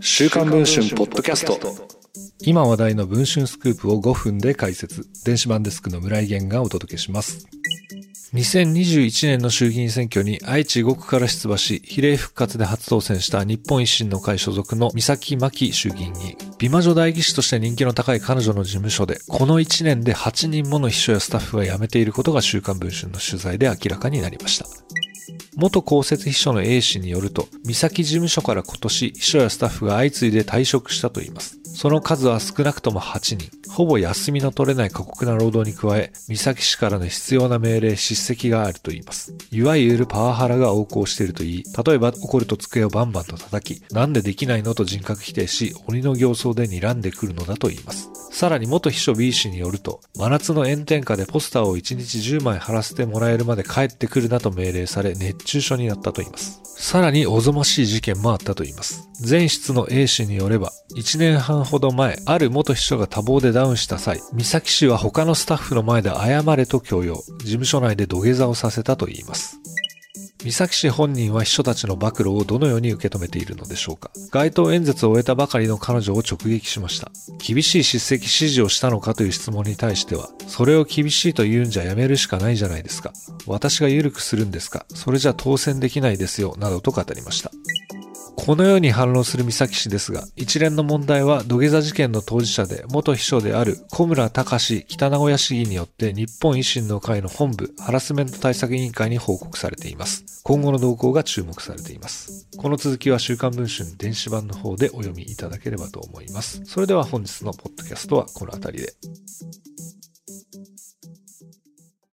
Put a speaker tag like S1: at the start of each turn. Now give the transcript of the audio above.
S1: 週刊文春ポッドキャスト
S2: 今話題の文春スクープを5分で解説電子版デスクの村井源がお届けします2021年の衆議院選挙に愛知5区から出馬し、比例復活で初当選した日本維新の会所属の三崎真紀衆議院議員。美魔女代議士として人気の高い彼女の事務所で、この1年で8人もの秘書やスタッフが辞めていることが週刊文春の取材で明らかになりました。元公設秘書の A 氏によると、三崎事務所から今年、秘書やスタッフが相次いで退職したといいます。その数は少なくとも8人。ほぼ休みの取れない過酷な労働に加え、三崎市からの必要な命令、叱責があると言います。いわゆるパワハラが横行していると言い、例えば怒ると机をバンバンと叩き、なんでできないのと人格否定し、鬼の形相で睨んでくるのだと言います。さらに元秘書 B 氏によると、真夏の炎天下でポスターを1日10枚貼らせてもらえるまで帰ってくるなと命令され、熱中症になったと言います。さらにおぞましい事件もあったといいます。前室の A 氏によれば、1年半ほど前、ある元秘書が多忙でダウンした際、三崎氏は他のスタッフの前で謝れと強要、事務所内で土下座をさせたといいます。三崎氏本人は秘書たちの暴露をどのように受け止めているのでしょうか？街頭演説を終えたばかりの彼女を直撃しました。厳しい叱責指示をしたのかという質問に対しては、それを厳しいと言うんじゃやめるしかないじゃないですか。私が緩くするんですか？それじゃ当選できないですよ、などと語りました。このように反論する三崎氏ですが、一連の問題は土下座事件の当事者で元秘書である小村隆北名古屋市議によって日本維新の会の本部ハラスメント対策委員会に報告されています。今後の動向が注目されています。この続きは週刊文春電子版の方でお読みいただければと思います。それでは本日のポッドキャストはこの辺りで。